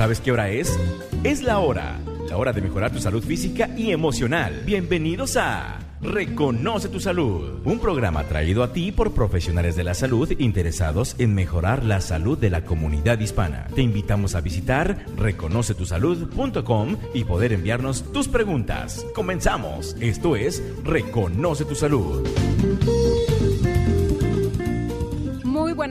¿Sabes qué hora es? Es la hora, la hora de mejorar tu salud física y emocional. Bienvenidos a Reconoce tu Salud, un programa traído a ti por profesionales de la salud interesados en mejorar la salud de la comunidad hispana. Te invitamos a visitar reconocetusalud.com y poder enviarnos tus preguntas. Comenzamos. Esto es Reconoce tu Salud.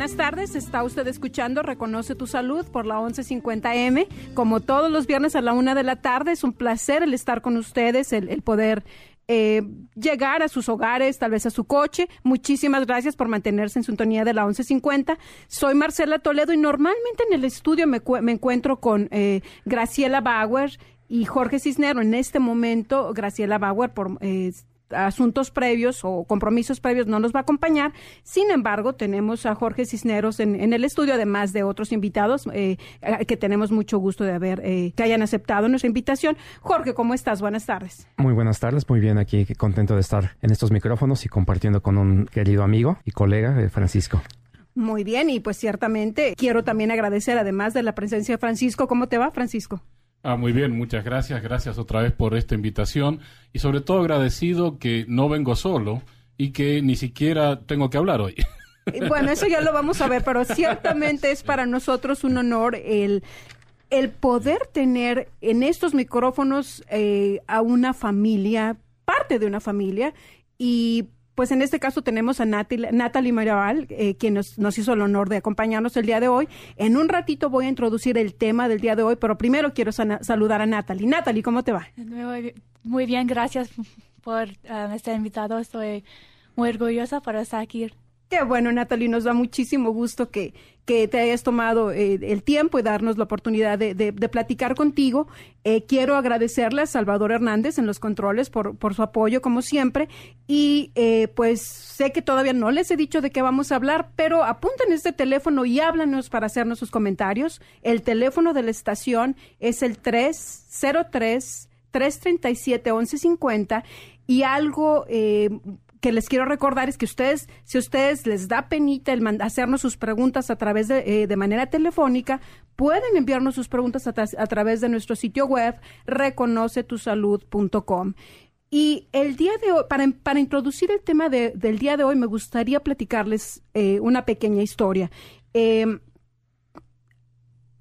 Buenas tardes, está usted escuchando Reconoce tu Salud por la 1150M. Como todos los viernes a la una de la tarde, es un placer el estar con ustedes, el, poder eh, llegar a sus hogares, tal vez a su coche. Muchísimas gracias por mantenerse en sintonía de la 1150. Soy Marcela Toledo y normalmente en el estudio me, me encuentro con eh, Graciela Bauer y Jorge Cisnero. En este momento, Graciela Bauer por, eh, asuntos previos o compromisos previos no nos va a acompañar. Sin embargo, tenemos a Jorge Cisneros en, el estudio, además de otros invitados eh, que tenemos mucho gusto de haber, eh, que hayan aceptado nuestra invitación. Jorge, ¿cómo estás? Buenas tardes. Muy buenas tardes, muy bien aquí, contento de estar en estos micrófonos y compartiendo con un querido amigo y colega, eh, Francisco. Muy bien, y pues ciertamente quiero también agradecer, además de la presencia de Francisco, ¿cómo te va, Francisco? Ah, muy bien, muchas gracias. Gracias otra vez por esta invitación y sobre todo agradecido que no vengo solo y que ni siquiera tengo que hablar hoy. Bueno, eso ya lo vamos a ver, pero ciertamente es para nosotros un honor el, el poder tener en estos micrófonos eh, a una familia, parte de una familia, y pues en este caso tenemos a Natalie, Natalie eh, quien nos, hizo el honor de acompañarnos el día de hoy. En un ratito voy a introducir el tema del día de hoy, pero primero quiero saludar a Natalie. Natalie, ¿cómo te va? Muy, bien, gracias por um, estar invitado. Estoy muy orgullosa por estar aquí Qué bueno, Natalie, nos da muchísimo gusto que, que te hayas tomado eh, el tiempo y darnos la oportunidad de, de, platicar contigo. Eh, quiero agradecerle a Salvador Hernández en los controles por, por su apoyo, como siempre. Y eh, pues sé que todavía no les he dicho de qué vamos a hablar, pero apunten este teléfono y háblanos para hacernos sus comentarios. El teléfono de la estación es el 303 337 1150 y algo que les quiero recordar es que ustedes, si ustedes les da penita el hacernos sus preguntas a través de, eh, de manera telefónica, pueden enviarnos sus preguntas a, través de nuestro sitio web reconocetusalud.com. Y el día de hoy, para, para introducir el tema del día de hoy, me gustaría platicarles eh, una pequeña historia. Em,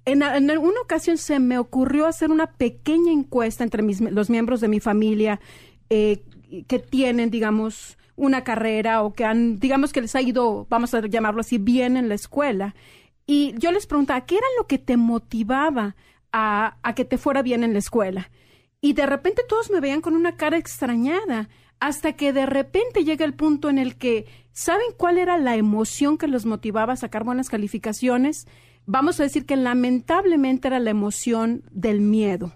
en, en, alguna ocasión se me ocurrió hacer una pequeña encuesta entre mis, los miembros de mi familia eh, que tienen, digamos, una carrera o que han, digamos que les ha ido, vamos a llamarlo así, bien en la escuela. Y yo les preguntaba, ¿qué era lo que te motivaba a, a que te fuera bien en la escuela? Y de repente todos me veían con una cara extrañada, hasta que de repente llega el punto en el que, ¿saben cuál era la emoción que los motivaba a sacar buenas calificaciones? Vamos a decir que lamentablemente era la emoción del miedo.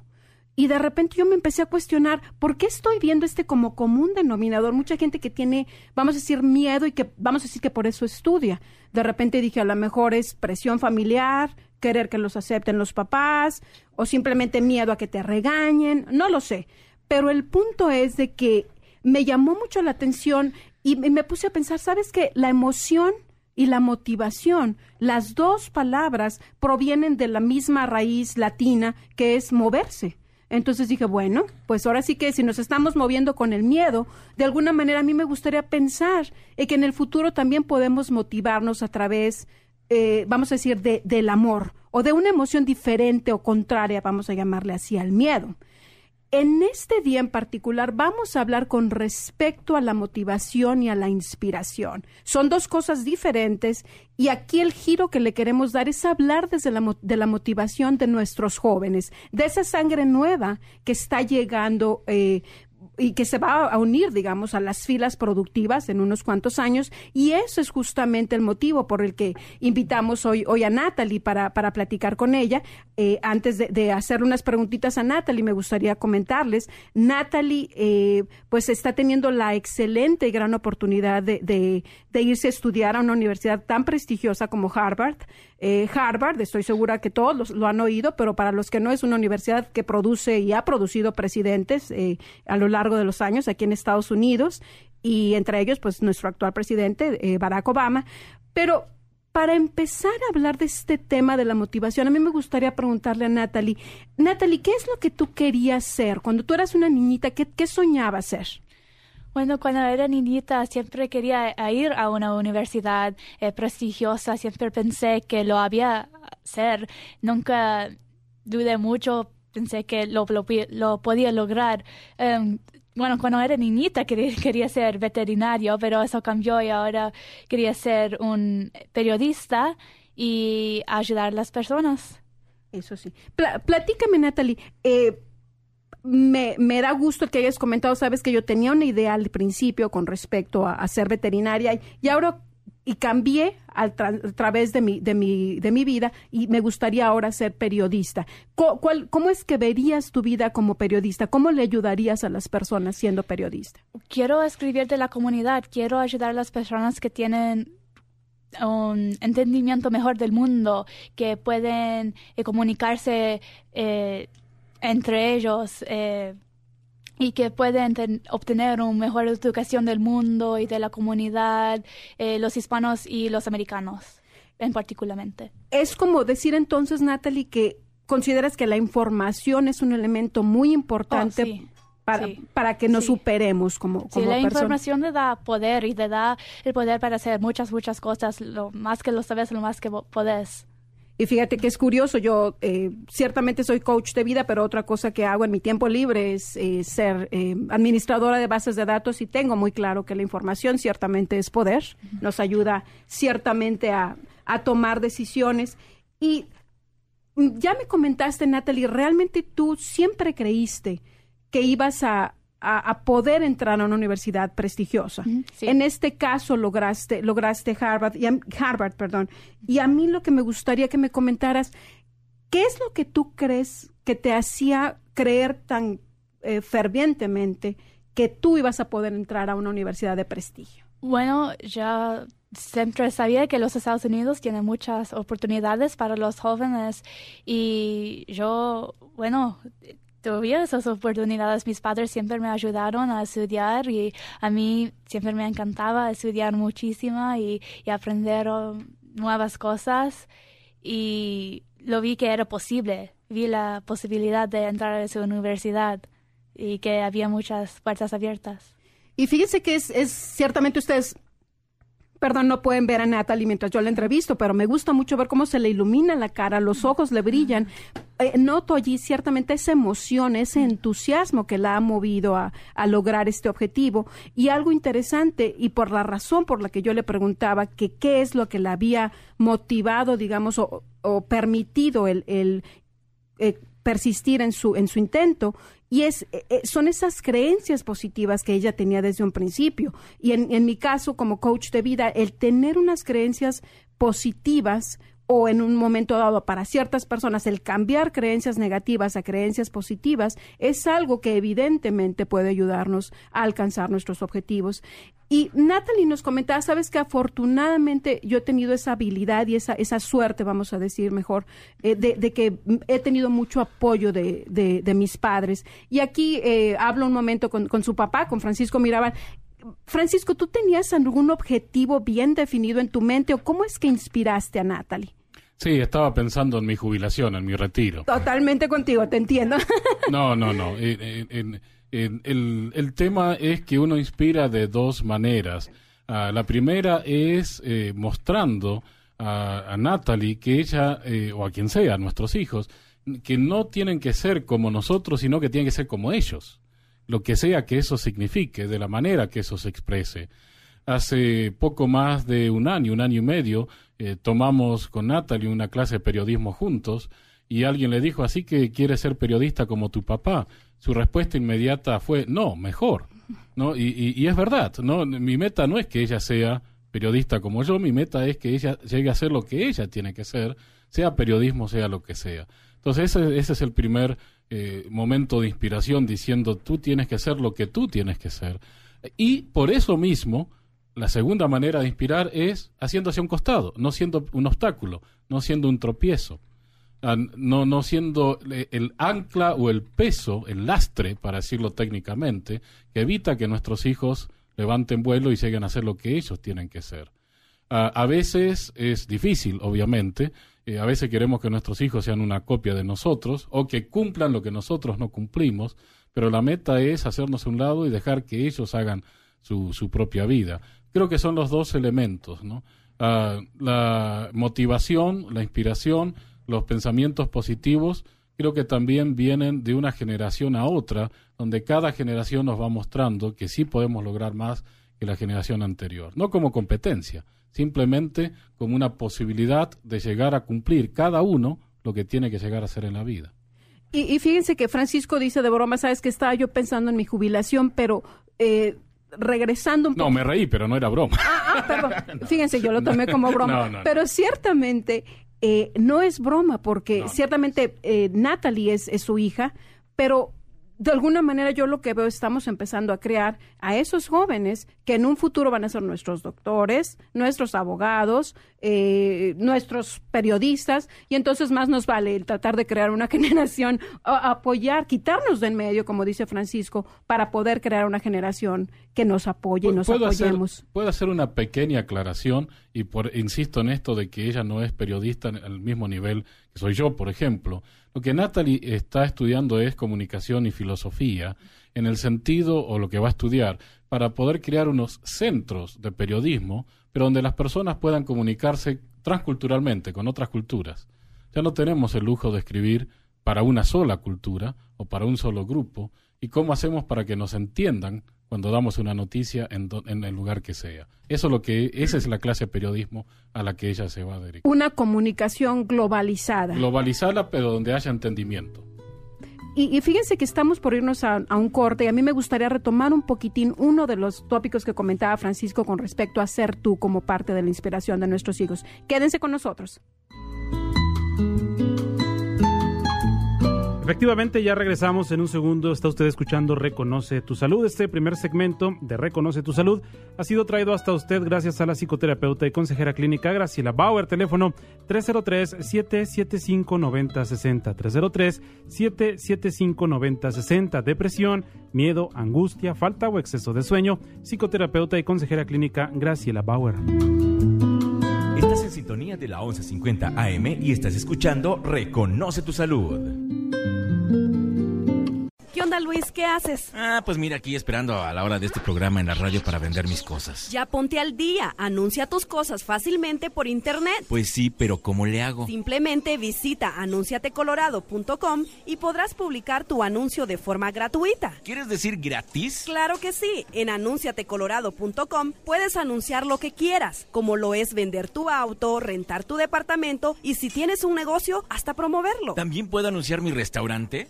Y de repente yo me empecé a cuestionar, ¿por qué estoy viendo este como común denominador? Mucha gente que tiene, vamos a decir, miedo y que vamos a decir que por eso estudia. De repente dije, a lo mejor es presión familiar, querer que los acepten los papás, o simplemente miedo a que te regañen, no lo sé. Pero el punto es de que me llamó mucho la atención y me puse a pensar, ¿sabes qué? La emoción y la motivación, las dos palabras provienen de la misma raíz latina que es moverse. Entonces dije, bueno, pues ahora sí que si nos estamos moviendo con el miedo, de alguna manera a mí me gustaría pensar en que en el futuro también podemos motivarnos a través, eh, vamos a decir, de, del amor o de una emoción diferente o contraria, vamos a llamarle así, al miedo. En este día en particular vamos a hablar con respecto a la motivación y a la inspiración. Son dos cosas diferentes y aquí el giro que le queremos dar es hablar desde la, de la motivación de nuestros jóvenes, de esa sangre nueva que está llegando eh, y que se va a unir, digamos, a las filas productivas en unos cuantos años. Y eso es justamente el motivo por el que invitamos hoy, hoy a Natalie para, para platicar con ella. Eh, antes de, hacer unas preguntitas a Natalie, me gustaría comentarles. Natalie, eh, pues está teniendo la excelente y gran oportunidad de, de irse a estudiar a una universidad tan prestigiosa como Harvard. Eh, Harvard, estoy segura que todos lo han oído, pero para los que no es una universidad que produce y ha producido presidentes eh, a lo largo de los años aquí en Estados Unidos y entre ellos pues nuestro actual presidente eh, Barack Obama. Pero para empezar a hablar de este tema de la motivación, a mí me gustaría preguntarle a Natalie, Natalie, ¿qué es lo que tú querías ser cuando tú eras una niñita? ¿Qué, qué soñabas ser? Bueno, cuando era niñita siempre quería ir a una universidad eh, prestigiosa, siempre pensé que lo había ser, nunca dudé mucho, pensé que lo, lo, podía lograr. Em, bueno, cuando era niñita quería, quería, ser veterinario, pero eso cambió y ahora quería ser un periodista y ayudar a las personas. Eso sí. platícame, Natalie. Eh, me, me, da gusto que hayas comentado, sabes que yo tenía una idea al principio con respecto a, ser veterinaria y, ahora y cambié a través de mi, de, mi, de mi vida y me gustaría ahora ser periodista. ¿Cuál, ¿Cómo es que verías tu vida como periodista? ¿Cómo le ayudarías a las personas siendo periodista? Quiero escribir de la comunidad, quiero ayudar a las personas que tienen un entendimiento mejor del mundo, que pueden eh, comunicarse. Eh, entre ellos eh, y que pueden obtener una mejor educación del mundo y de la comunidad, eh, los hispanos y los americanos en particularmente. Es como decir entonces, Natalie, que consideras que la información es un elemento muy importante oh, para, para que nos superemos como, como sí, la información te da poder y te da el poder para hacer muchas, muchas cosas, lo más que lo sabes, lo más que podés. Y fíjate que es curioso, yo eh, ciertamente soy coach de vida, pero otra cosa que hago en mi tiempo libre es eh, ser eh, administradora de bases de datos y tengo muy claro que la información ciertamente es poder, nos ayuda ciertamente a, a tomar decisiones. Y ya me comentaste, Natalie, realmente tú siempre creíste que ibas a, a, poder entrar a una universidad prestigiosa. En este caso lograste, lograste Harvard, y Harvard, perdón. Y a mí lo que me gustaría que me comentaras, ¿qué es lo que tú crees que te hacía creer tan eh, fervientemente que tú ibas a poder entrar a una universidad de prestigio? Bueno, ya siempre sabía que los Estados Unidos tienen muchas oportunidades para los jóvenes y yo, bueno, tuve esas oportunidades. Mis padres siempre me ayudaron a estudiar y a mí siempre me encantaba estudiar muchísimo y, aprender um, nuevas cosas. Y lo vi que era posible. Vi la posibilidad de entrar a esa universidad y que había muchas puertas abiertas. Y fíjense que es, es ciertamente ustedes perdón, no pueden ver a Natalie mientras yo la entrevisto, pero me gusta mucho ver cómo se le ilumina la cara, los ojos le brillan. Eh, noto allí ciertamente esa emoción, ese entusiasmo que la ha movido a, lograr este objetivo. Y algo interesante, y por la razón por la que yo le preguntaba que qué es lo que la había motivado, digamos, o, permitido el, eh, persistir en su, en su intento, y es, eh, eh, son esas creencias positivas que ella tenía desde un principio. Y en, en mi caso, como coach de vida, el tener unas creencias positivas o en un momento dado para ciertas personas el cambiar creencias negativas a creencias positivas es algo que evidentemente puede ayudarnos a alcanzar nuestros objetivos. Y Natalie nos comentaba, sabes que afortunadamente yo he tenido esa habilidad y esa, esa suerte, vamos a decir mejor, eh, de, que he tenido mucho apoyo de, de, mis padres. Y aquí eh, hablo un momento con, con su papá, con Francisco Mirabal. Francisco, ¿tú tenías algún objetivo bien definido en tu mente o cómo es que inspiraste a Natalie? Sí, estaba pensando en mi jubilación, en mi retiro. Totalmente contigo, te entiendo. no, no, no. el, el, tema es que uno inspira de dos maneras. Ah, la primera es eh, mostrando a, Natalie que ella, eh, o a quien sea, a nuestros hijos, que no tienen que ser como nosotros, sino que tienen que ser como ellos lo que sea que eso signifique, de la manera que eso se exprese. Hace poco más de un año, un año y medio, eh, tomamos con Natalie una clase de periodismo juntos y alguien le dijo, así que quieres ser periodista como tu papá. Su respuesta inmediata fue, no, mejor. ¿No? Y, y, es verdad, ¿no? mi meta no es que ella sea periodista como yo, mi meta es que ella llegue a ser lo que ella tiene que ser, sea periodismo, sea lo que sea. Entonces ese, ese es el primer eh, momento de inspiración diciendo tú tienes que ser lo que tú tienes que ser. Y por eso mismo, la segunda manera de inspirar es haciendo hacia un costado, no siendo un obstáculo, no siendo un tropiezo, ah, no, no siendo el ancla o el peso, el lastre, para decirlo técnicamente, que evita que nuestros hijos levanten vuelo y lleguen a hacer lo que ellos tienen que ser. Ah, a veces es difícil, obviamente. Eh, a veces queremos que nuestros hijos sean una copia de nosotros o que cumplan lo que nosotros no cumplimos, pero la meta es hacernos un lado y dejar que ellos hagan su, su propia vida. Creo que son los dos elementos, ¿no? Ah, la motivación, la inspiración, los pensamientos positivos, creo que también vienen de una generación a otra, donde cada generación nos va mostrando que sí podemos lograr más que la generación anterior. No como competencia, simplemente como una posibilidad de llegar a cumplir cada uno lo que tiene que llegar a ser en la vida. Y, fíjense que Francisco dice de broma, sabes que estaba yo pensando en mi jubilación, pero eh, regresando un poco. No, me reí, pero no era broma. Ah, ah perdón. Fíjense, yo lo tomé como broma. pero ciertamente eh, no es broma, porque ciertamente eh, Natalie es, es su hija, pero de alguna manera yo lo que veo estamos empezando a crear a esos jóvenes que en un futuro van a ser nuestros doctores, nuestros abogados, eh, nuestros periodistas, y entonces más nos vale el tratar de crear una generación, apoyar, quitarnos de en medio, como dice Francisco, para poder crear una generación que nos apoye y nos apoyemos. puedo hacer una pequeña aclaración y por, insisto en esto de que ella no es periodista al mismo nivel soy yo, por ejemplo. Lo que Natalie está estudiando es comunicación y filosofía, en el sentido, o lo que va a estudiar, para poder crear unos centros de periodismo, pero donde las personas puedan comunicarse transculturalmente con otras culturas. Ya no tenemos el lujo de escribir para una sola cultura o para un solo grupo, y cómo hacemos para que nos entiendan cuando damos una noticia en, en, el lugar que sea. Eso es lo que esa es la clase de periodismo a la que ella se va a dedicar. Una comunicación globalizada. Globalizada, pero donde haya entendimiento. Y, fíjense que estamos por irnos a, a, un corte y a mí me gustaría retomar un poquitín uno de los tópicos que comentaba Francisco con respecto a ser tú como parte de la inspiración de nuestros hijos. Quédense con nosotros. Efectivamente, ya regresamos en un segundo. Está usted escuchando Reconoce tu Salud. Este primer segmento de Reconoce tu Salud ha sido traído hasta usted gracias a la psicoterapeuta y consejera clínica Graciela Bauer. Teléfono 303-775-9060. 303-775-9060. Depresión, miedo, angustia, falta o exceso de sueño. Psicoterapeuta y consejera clínica Graciela Bauer. Sintonía de la 1150 AM y estás escuchando Reconoce tu Salud. ¿Qué onda, Luis? ¿Qué haces? Ah, pues mira, aquí esperando a la hora de este programa en la radio para vender mis cosas. Ya ponte al día. Anuncia tus cosas fácilmente por internet. Pues sí, pero ¿cómo le hago? Simplemente visita anunciatecolorado.com y podrás publicar tu anuncio de forma gratuita. ¿Quieres decir gratis? Claro que sí. En anunciatecolorado.com puedes anunciar lo que quieras, como lo es vender tu auto, rentar tu departamento y si tienes un negocio, hasta promoverlo. ¿También puedo anunciar mi restaurante?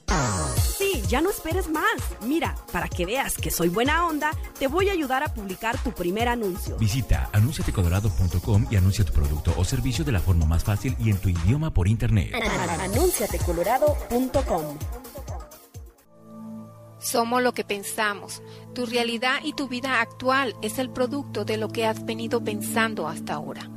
Sí, ya no esperes más. Mira, para que veas que soy buena onda, te voy a ayudar a publicar tu primer anuncio. Visita anunciatecolorado.com y anuncia tu producto o servicio de la forma más fácil y en tu idioma por internet. anunciatecolorado.com Somos lo que pensamos. Tu realidad y tu vida actual es el producto de lo que has venido pensando hasta ahora.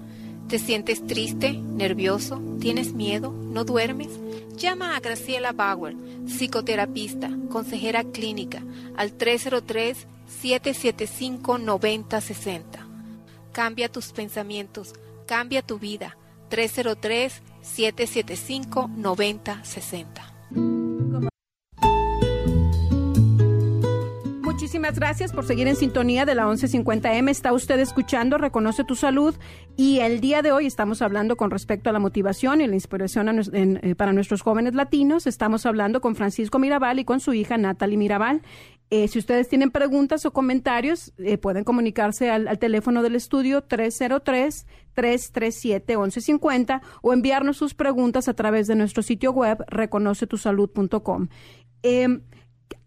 ¿Te sientes triste, nervioso, tienes miedo, no duermes? Llama a Graciela Bauer, psicoterapista, consejera clínica, al 303-775-9060. Cambia tus pensamientos, cambia tu vida. 303-775-9060. Muchísimas gracias por seguir en sintonía de la 1150M. Está usted escuchando Reconoce tu Salud y el día de hoy estamos hablando con respecto a la motivación y la inspiración eh, para nuestros jóvenes latinos. Estamos hablando con Francisco Mirabal y con su hija Natalie Mirabal. Eh, si ustedes tienen preguntas o comentarios, eh, pueden comunicarse al, teléfono del estudio 303-337-1150 o enviarnos sus preguntas a través de nuestro sitio web reconocetusalud.com. Eh,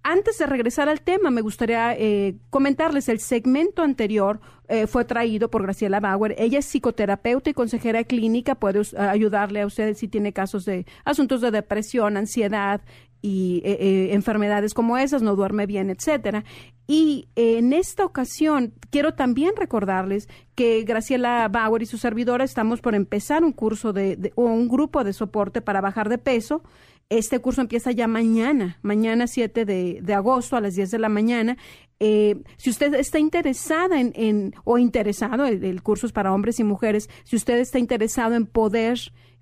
antes de regresar al tema, me gustaría eh, comentarles, el segmento anterior eh, fue traído por Graciela Bauer. Ella es psicoterapeuta y consejera clínica, puede ayudarle a usted si tiene casos de asuntos de depresión, ansiedad y eh, enfermedades como esas, no duerme bien, etcétera. Y en esta ocasión quiero también recordarles que Graciela Bauer y su servidora estamos por empezar un curso de, o un grupo de soporte para bajar de peso Este curso empieza ya mañana, mañana 7 de, agosto a las 10 de la mañana. Eh, si usted está interesada en, en o interesado, el, curso es para hombres y mujeres, si usted está interesado en poder,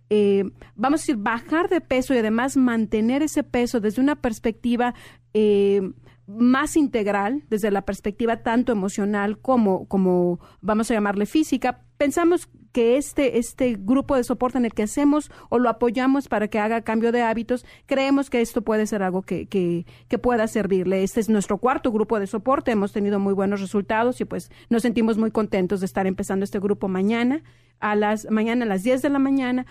eh, vamos a decir, bajar de peso y además mantener ese peso desde una perspectiva eh, más integral, desde la perspectiva tanto emocional como, como, vamos a llamarle física, pensamos que este, este grupo de soporte en el que hacemos o lo apoyamos para que haga cambio de hábitos, creemos que esto puede ser algo que, que, que pueda servirle. Este es nuestro cuarto grupo de soporte, hemos tenido muy buenos resultados y pues nos sentimos muy contentos de estar empezando este grupo mañana a las mañana a las 10 de la mañana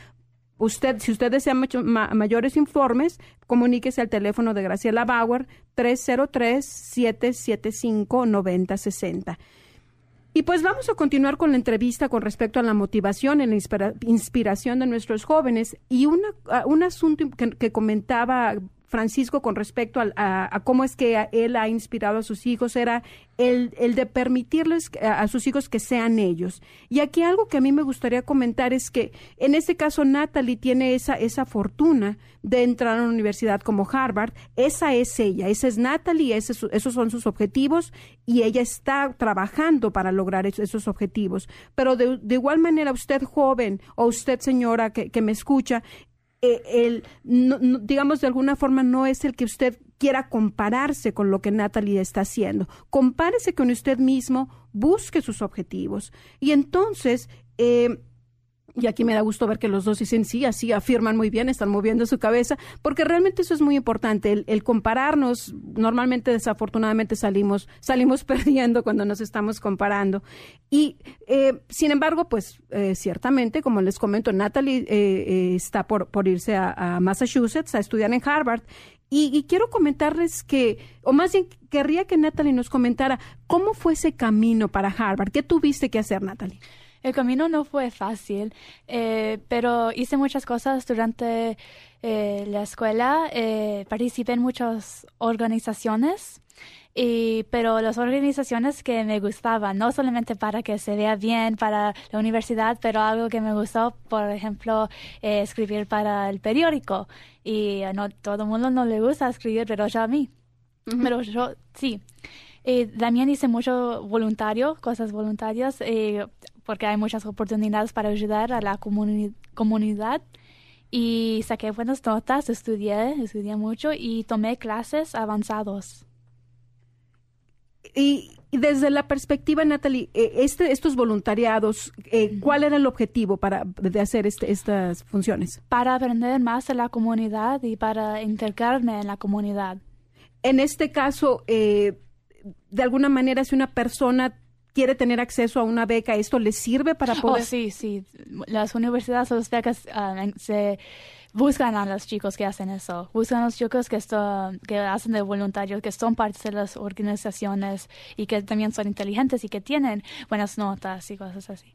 Usted, si usted desea mayores informes, comuníquese al teléfono de Graciela Bauer 303-775-9060. Y pues vamos a continuar con la entrevista con respecto a la motivación y la inspiración de nuestros jóvenes. Y una, un asunto que comentaba Francisco con respecto a, cómo es que él ha inspirado a sus hijos era el, de permitirles a, sus hijos que sean ellos. Y aquí algo que a mí me gustaría comentar es que en este caso Natalie tiene esa, esa fortuna de entrar a una universidad como Harvard. Esa es ella, esa es Natalie, esos son sus objetivos y ella está trabajando para lograr esos, objetivos. Pero de, igual manera usted joven o usted señora que, que me escucha, eh, el, digamos, de alguna forma no es el que usted quiera compararse con lo que Natalie está haciendo. Compárese con usted mismo, busque sus objetivos. Y entonces, eh, y aquí me da gusto ver que los dos dicen sí, así afirman muy bien, están moviendo su cabeza, porque realmente eso es muy importante, el, compararnos, normalmente desafortunadamente salimos, salimos perdiendo cuando nos estamos comparando. Y eh, sin embargo, pues eh, ciertamente, como les comento, Natalie eh, está por, por irse a, Massachusetts a estudiar en Harvard. Y, y, quiero comentarles que, o más bien querría que Natalie nos comentara cómo fue ese camino para Harvard. ¿Qué tuviste que hacer, Natalie? El camino no fue fácil, eh, pero hice muchas cosas durante eh, la escuela. Eh, participé en muchas organizaciones, y, pero las organizaciones que me gustaban, no solamente para que se vea bien para la universidad, pero algo que me gustó, por ejemplo, escribir para el periódico. Y no todo el mundo no le gusta escribir, pero yo a mí. Pero yo sí. Y también hice mucho voluntario, cosas voluntarias porque hay muchas oportunidades para ayudar a la comunidad. Y saqué buenas notas, estudié, estudié mucho y tomé clases avanzados. Y, desde la perspectiva, Natalie, eh, este, estos voluntariados, eh, ¿cuál era el objetivo para de hacer este, estas funciones? Para aprender más de la comunidad y para integrarme en la comunidad. En este caso, eh, de alguna manera, si una persona quiere tener acceso a una beca, ¿esto le sirve para oh, poder? sí, sí. Las universidades, las becas ah, se buscan a los chicos que hacen eso. Buscan a los chicos que, que hacen de voluntarios, que son parte de las organizaciones y que también son inteligentes y que tienen buenas notas y cosas así.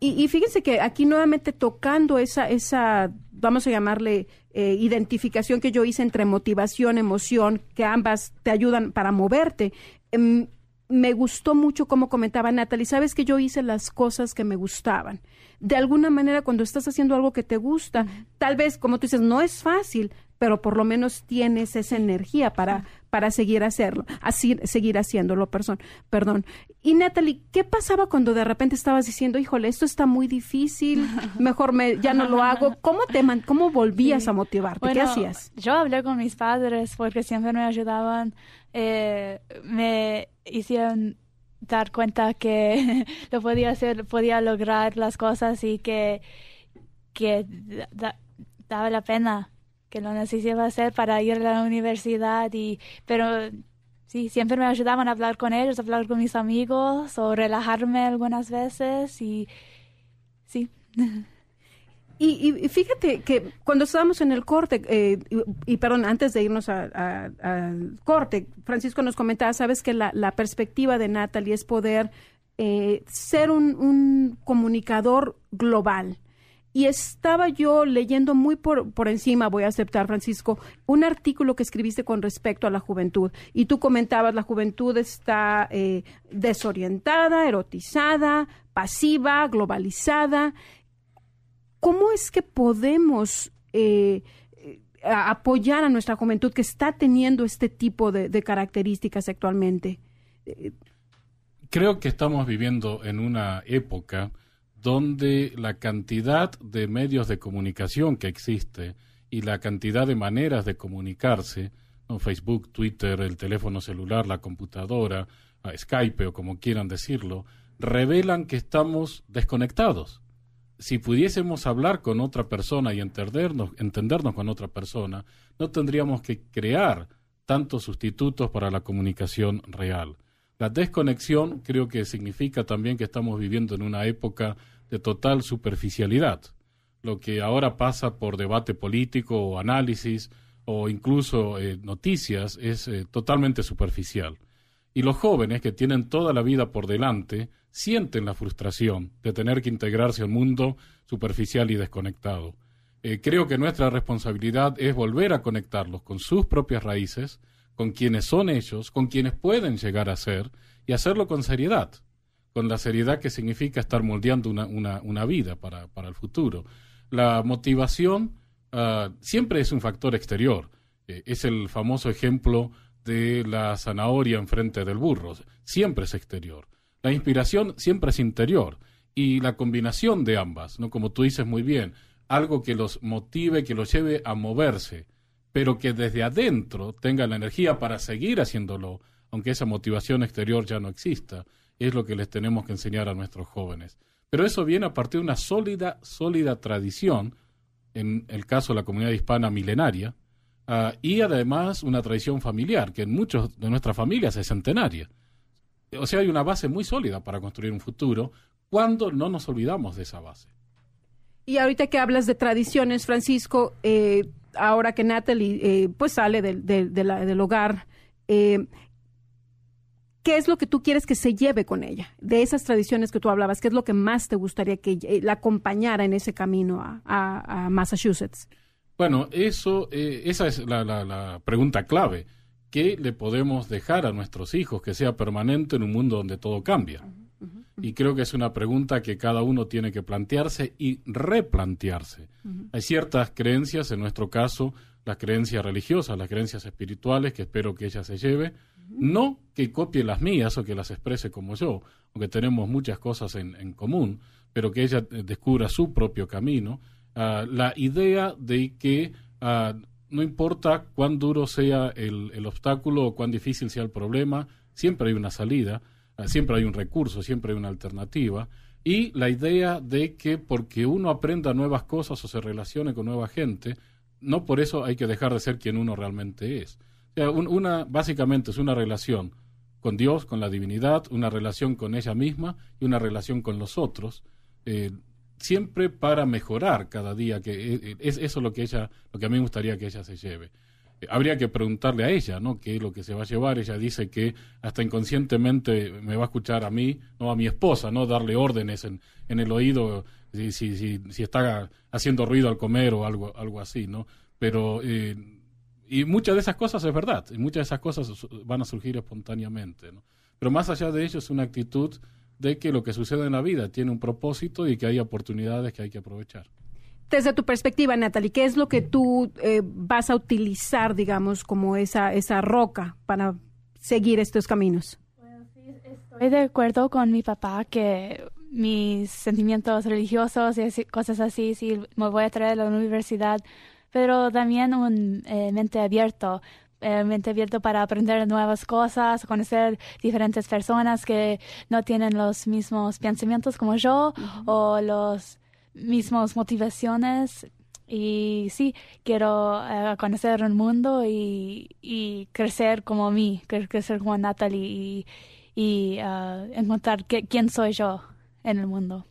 Y, fíjense que aquí nuevamente tocando esa, esa vamos a llamarle eh, identificación que yo hice entre motivación, emoción, que ambas te ayudan para moverte. Em, me gustó mucho como comentaba Natalie, sabes que yo hice las cosas que me gustaban. De alguna manera, cuando estás haciendo algo que te gusta, tal vez, como tú dices, no es fácil, pero por lo menos tienes esa energía para, para seguir hacerlo, así, seguir haciéndolo, perdón, perdón. Y Natalie, ¿qué pasaba cuando de repente estabas diciendo, híjole, esto está muy difícil, mejor me, ya no lo hago? ¿Cómo te cómo volvías a motivarte? ¿Qué hacías? Yo hablé con mis padres porque siempre me ayudaban, eh, me hicieron dar cuenta que lo podía hacer, podía lograr las cosas y que, que daba la pena que lo necesitaba hacer para ir a la universidad y pero sí siempre me ayudaban a hablar con ellos a hablar con mis amigos o relajarme algunas veces y sí Y, fíjate que cuando estábamos en el corte, eh, y, perdón, antes de irnos al corte, Francisco nos comentaba, sabes que la, perspectiva de Natalie es poder eh, ser un, comunicador global. Y estaba yo leyendo muy por, por encima, voy a aceptar, Francisco, un artículo que escribiste con respecto a la juventud. Y tú comentabas, la juventud está eh, desorientada, erotizada, pasiva, globalizada. ¿Cómo es que podemos eh, apoyar a nuestra juventud que está teniendo este tipo de, de características actualmente? Creo que estamos viviendo en una época donde la cantidad de medios de comunicación que existe y la cantidad de maneras de comunicarse, Facebook, Twitter, el teléfono celular, la computadora, Skype o como quieran decirlo, revelan que estamos desconectados. Si pudiésemos hablar con otra persona y entendernos, entendernos con otra persona, no tendríamos que crear tantos sustitutos para la comunicación real. La desconexión creo que significa también que estamos viviendo en una época de total superficialidad. Lo que ahora pasa por debate político o análisis o incluso eh, noticias es eh, totalmente superficial. Y los jóvenes que tienen toda la vida por delante sienten la frustración de tener que integrarse a un mundo superficial y desconectado. Eh, creo que nuestra responsabilidad es volver a conectarlos con sus propias raíces, con quienes son ellos, con quienes pueden llegar a ser, y hacerlo con seriedad, con la seriedad que significa estar moldeando una, vida para, el futuro. La motivación ah, siempre es un factor exterior. Eh, es el famoso ejemplo de la zanahoria enfrente del burro. Siempre es exterior. La inspiración siempre es interior. Y la combinación de ambas, ¿no? Como tú dices muy bien, algo que los motive, que los lleve a moverse, pero que desde adentro tenga la energía para seguir haciéndolo, aunque esa motivación exterior ya no exista, es lo que les tenemos que enseñar a nuestros jóvenes. Pero eso viene a partir de una sólida, sólida tradición, en el caso de la comunidad hispana milenaria, Ah, y además una tradición familiar, que en muchos de nuestras familias es centenaria. O sea, hay una base muy sólida para construir un futuro cuando no nos olvidamos de esa base. Y ahorita que hablas de tradiciones, Francisco, eh, ahora que Natalie eh, pues sale del hogar, eh, ¿qué es lo que tú quieres que se lleve con ella? De esas tradiciones que tú hablabas, ¿qué es lo que más te gustaría que la acompañara en ese camino a Massachusetts? Bueno, eso, eh, esa es la, la, pregunta clave. ¿Qué le podemos dejar a nuestros hijos que sea permanente en un mundo donde todo cambia? Y creo que es una pregunta que cada uno tiene que plantearse y replantearse. Hay ciertas creencias, en nuestro caso, las creencias religiosas, las creencias espirituales, que espero que ella se lleve. No que copie las mías o que las exprese como yo, aunque tenemos muchas cosas en, en común, pero que ella eh, descubra su propio camino Ah, la idea de que ah, no importa cuán duro sea el, obstáculo o cuán difícil sea el problema, siempre hay una salida, ah, siempre hay un recurso, siempre hay una alternativa. Y la idea de que porque uno aprenda nuevas cosas o se relacione con nueva gente, no por eso hay que dejar de ser quien uno realmente es. una, básicamente es una relación con Dios, con la divinidad, una relación con ella misma y una relación con los otros. Eh, siempre para mejorar cada día, que eh, eh, es eso lo que ella, lo que a mí me gustaría que ella se lleve. Eh, habría que preguntarle a ella, ¿no? ¿Qué es lo que se va a llevar? Ella dice que hasta inconscientemente me va a escuchar a mí, no a mi esposa, ¿no? Darle órdenes en, en el oído si, si, si, está haciendo ruido al comer o algo, algo así, ¿no? Pero, y muchas de esas cosas es verdad, y muchas de esas cosas van a surgir espontáneamente, ¿no? Pero más allá de ello es una actitud de que lo que sucede en la vida tiene un propósito y que hay oportunidades que hay que aprovechar. Desde tu perspectiva, Natalie, ¿qué es lo que tú eh, vas a utilizar, digamos, como esa, esa roca para seguir estos caminos? estoy de acuerdo con mi papá que mis sentimientos religiosos y cosas así, sí, me voy a traer a la universidad, pero también un eh, mente abierto eh, mente abierto para aprender nuevas cosas, conocer diferentes personas que no tienen los mismos pensamientos como yo o los mismos motivaciones. Y sí, quiero eh, conocer el mundo y, crecer como mí, crecer como Natalie y, y uh, encontrar quién soy yo en el mundo.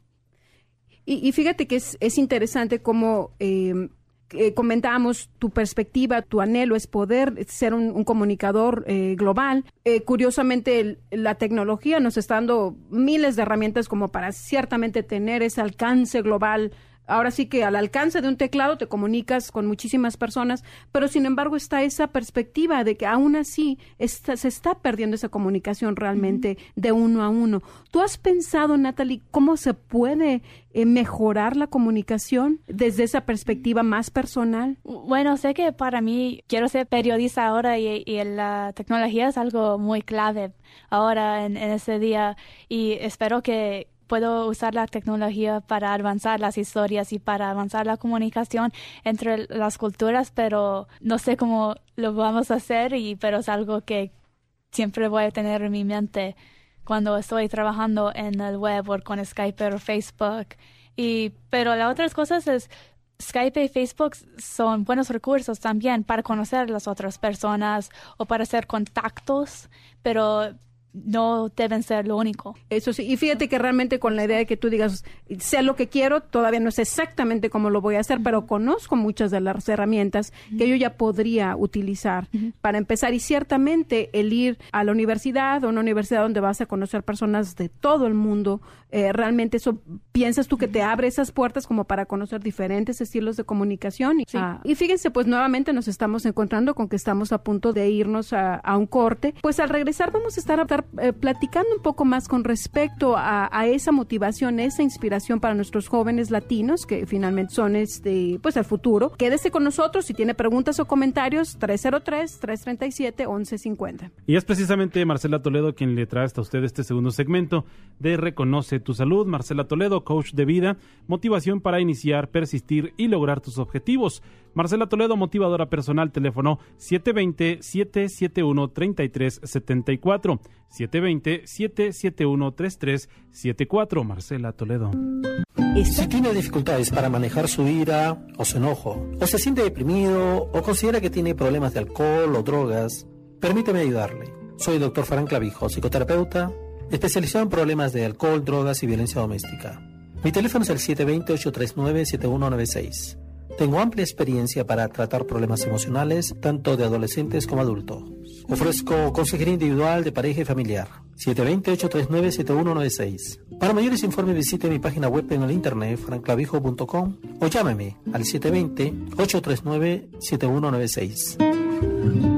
Y, fíjate que es, es interesante cómo eh, eh, comentábamos tu perspectiva, tu anhelo es poder ser un, comunicador eh, global. Eh, curiosamente, la tecnología nos está dando miles de herramientas como para ciertamente tener ese alcance global ahora sí que al alcance de un teclado te comunicas con muchísimas personas, pero sin embargo está esa perspectiva de que aún así se está perdiendo esa comunicación realmente de uno a uno. ¿Tú has pensado, Natalie, cómo se puede eh, mejorar la comunicación desde esa perspectiva más personal? Bueno, sé que para mí quiero ser periodista ahora y, la tecnología es algo muy clave ahora en, en ese día y espero que puedo usar la tecnología para avanzar las historias y para avanzar la comunicación entre las culturas, pero no sé cómo lo vamos a hacer, y, pero es algo que siempre voy a tener en mi mente cuando estoy trabajando en el web o con Skype o Facebook. Y, pero las otras cosas es, Skype y Facebook son buenos recursos también para conocer a las otras personas o para hacer contactos, pero no deben ser lo único. Eso sí, y fíjate que realmente con la idea de que tú digas, sé lo que quiero, todavía no sé exactamente cómo lo voy a hacer, pero conozco muchas de las herramientas que yo ya podría utilizar para empezar. Y ciertamente el ir a la universidad o una universidad donde vas a conocer personas de todo el mundo, eh, realmente eso, ¿piensas tú que te abre esas puertas como para conocer diferentes estilos de comunicación? Y, ah, y fíjense, pues nuevamente nos estamos encontrando con que estamos a punto de irnos a, un corte. Pues al regresar vamos a estar, a eh, platicando un poco más con respecto a, esa motivación, esa inspiración para nuestros jóvenes latinos, que finalmente son este, pues el futuro. Quédese con nosotros si tiene preguntas o comentarios, 303-337-1150. Y es precisamente Marcela Toledo quien le trae hasta usted este segundo segmento de Reconoce tu Salud. Marcela Toledo, coach de vida, motivación para iniciar, persistir y lograr tus objetivos. Marcela Toledo, motivadora personal, teléfono 720-771-3374. 720-771-3374. Marcela Toledo. Si tiene dificultades para manejar su ira o su enojo, o se siente deprimido, o considera que tiene problemas de alcohol o drogas, permíteme ayudarle. Soy el doctor Frank Clavijo, psicoterapeuta, especializado en problemas de alcohol, drogas y violencia doméstica. Mi teléfono es el 720-839-7196. Tengo amplia experiencia para tratar problemas emocionales, tanto de adolescentes como adultos. Ofrezco consejería individual de pareja y familiar. 720-839-7196. Para mayores informes visite mi página web en el internet franclavijo.com o llámeme al 720-839-7196.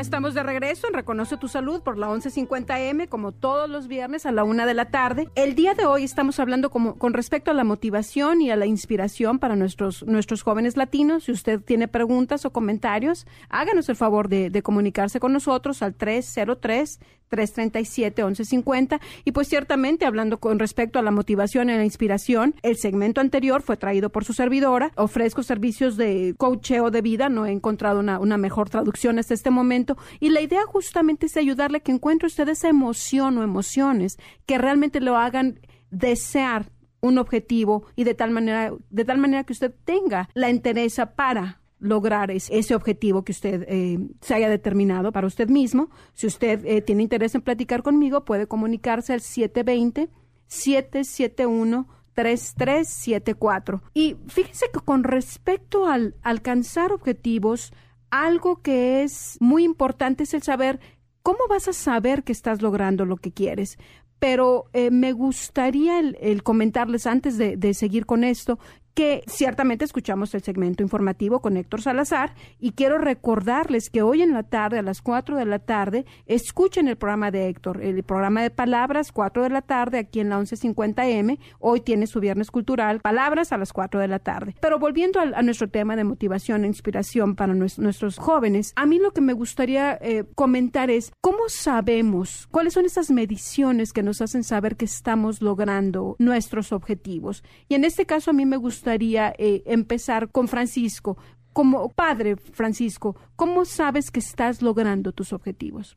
Estamos de regreso en Reconoce tu Salud por la 1150M, como todos los viernes a la una de la tarde. El día de hoy estamos hablando como, con respecto a la motivación y a la inspiración para nuestros, nuestros jóvenes latinos. Si usted tiene preguntas o comentarios, háganos el favor de, comunicarse con nosotros al 303 337-1150. Y pues ciertamente, hablando con respecto a la motivación y la inspiración, el segmento anterior fue traído por su servidora. Ofrezco servicios de coacheo de vida, no he encontrado una, una mejor traducción hasta este momento. Y la idea justamente es ayudarle a que encuentre usted esa emoción o emociones que realmente lo hagan desear un objetivo y de tal manera, de tal manera que usted tenga la entereza para lograr ese objetivo que usted eh, se haya determinado para usted mismo. Si usted eh, tiene interés en platicar conmigo, puede comunicarse al 720-771-3374. Y fíjese que con respecto al alcanzar objetivos, algo que es muy importante es el saber cómo vas a saber que estás logrando lo que quieres. Pero eh, me gustaría el, comentarles antes de seguir con esto que ciertamente escuchamos el segmento informativo con Héctor Salazar y quiero recordarles que hoy en la tarde, a las 4 de la tarde, escuchen el programa de Héctor, el programa de Palabras, 4 de la tarde, aquí en la 1150M. Hoy tiene su viernes cultural, Palabras a las 4 de la tarde. Pero volviendo a, nuestro tema de motivación e inspiración para nuestros jóvenes, a mí lo que me gustaría eh, comentar es cómo sabemos, cuáles son esas mediciones que nos hacen saber que estamos logrando nuestros objetivos. Y en este caso a mí me gusta gustaría eh, empezar con Francisco. Como padre, Francisco, ¿cómo sabes que estás logrando tus objetivos?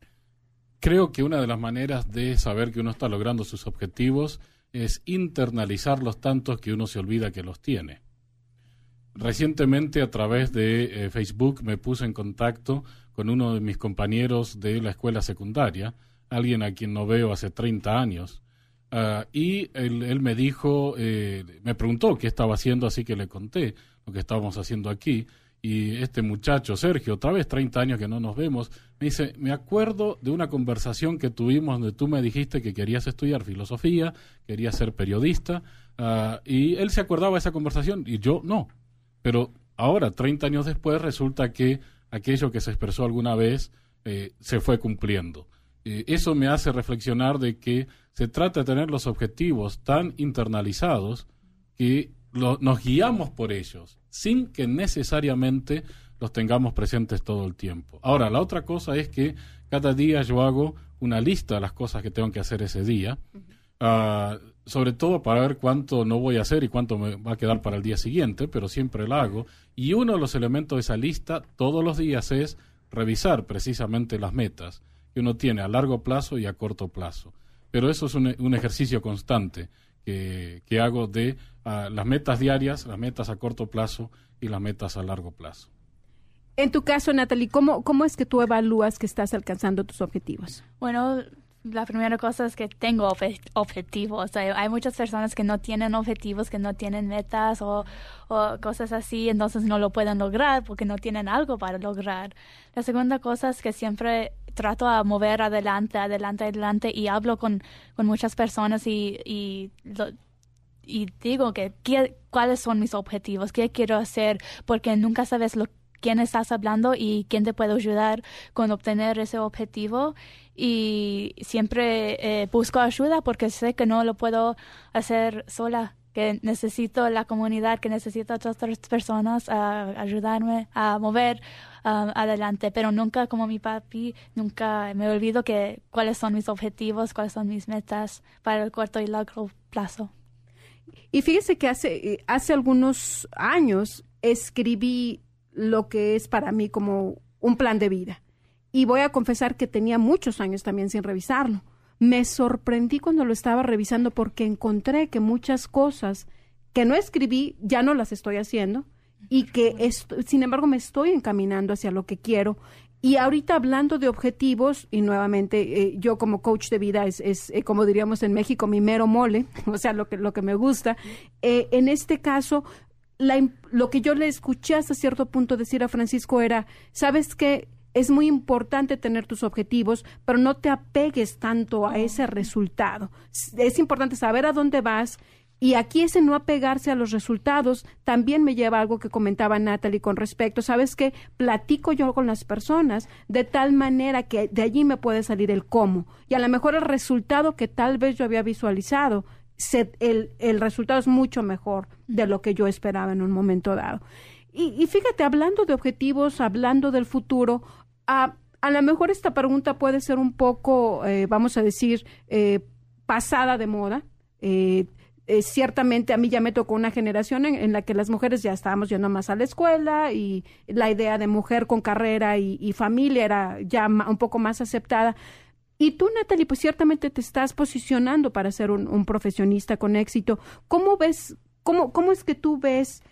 Creo que una de las maneras de saber que uno está logrando sus objetivos es internalizarlos tantos que uno se olvida que los tiene. Recientemente a través de eh, Facebook me puse en contacto con uno de mis compañeros de la escuela secundaria, alguien a quien no veo hace 30 años, Ah, y él, me dijo, eh, me preguntó qué estaba haciendo, así que le conté lo que estábamos haciendo aquí. y este muchacho, Sergio, otra vez 30 años que no nos vemos, me dice, me acuerdo de una conversación que tuvimos donde tú me dijiste que querías estudiar filosofía, querías ser periodista, ah, y él se acordaba de esa conversación y yo no. Pero ahora, 30 años después, resulta que aquello que se expresó alguna vez eh, se fue cumpliendo. Eh, eso me hace reflexionar de que se trata de tener los objetivos tan internalizados que nos guiamos por ellos, sin que necesariamente los tengamos presentes todo el tiempo. Ahora, la otra cosa es que cada día yo hago una lista de las cosas que tengo que hacer ese día, ah, sobre todo para ver cuánto no voy a hacer y cuánto me va a quedar para el día siguiente, pero siempre la hago. Y uno de los elementos de esa lista todos los días es revisar precisamente las metas que uno tiene a largo plazo y a corto plazo. Pero eso es un ejercicio constante que, hago de ah, las metas diarias, las metas a corto plazo y las metas a largo plazo. En tu caso, Natalie, ¿cómo, ¿cómo es que tú evalúas que estás alcanzando tus objetivos? Bueno, la primera cosa es que tengo objetivos. Hay, muchas personas que no tienen objetivos, que no tienen metas o, o, cosas así, entonces no lo pueden lograr porque no tienen algo para lograr. La segunda cosa es que siempre trato a mover adelante, adelante, adelante y hablo con, con muchas personas y, y, y digo que cuáles son mis objetivos, qué quiero hacer, porque nunca sabes lo, quién estás hablando y quién te puede ayudar con obtener ese objetivo. Y siempre eh, busco ayuda porque sé que no lo puedo hacer sola que necesito la comunidad, que necesito a otras personas a ayudarme a mover um, adelante, pero nunca como mi papi, nunca me olvido que cuáles son mis objetivos, cuáles son mis metas para el corto y largo plazo. Y fíjese que hace, hace algunos años escribí lo que es para mí como un plan de vida. Y voy a confesar que tenía muchos años también sin revisarlo me sorprendí cuando lo estaba revisando porque encontré que muchas cosas que no escribí ya no las estoy haciendo y que sin embargo me estoy encaminando hacia lo que quiero. Y ahorita hablando de objetivos, y nuevamente eh, yo como coach de vida es, es eh, como diríamos en México, mi mero mole, o sea, lo que, lo que me gusta. Eh, en este caso, la, lo que yo le escuché hasta cierto punto decir a Francisco era, ¿sabes qué? Es muy importante tener tus objetivos, pero no te apegues tanto a ese resultado. Es importante saber a dónde vas. Y aquí ese no apegarse a los resultados también me lleva a algo que comentaba Natalie con respecto. ¿Sabes qué? Platico yo con las personas de tal manera que de allí me puede salir el cómo. Y a lo mejor el resultado que tal vez yo había visualizado, el, el resultado es mucho mejor de lo que yo esperaba en un momento dado. Y, y, fíjate, hablando de objetivos, hablando del futuro, a, lo mejor esta pregunta puede ser un poco, eh, vamos a decir, eh, pasada de moda. Eh, ciertamente a mí ya me tocó una generación en, la que las mujeres ya estábamos yendo más a la escuela y la idea de mujer con carrera y, familia era ya un poco más aceptada. Y tú, Natalie, pues ciertamente te estás posicionando para ser un, profesionista con éxito. ¿Cómo ves, cómo, cómo es que tú ves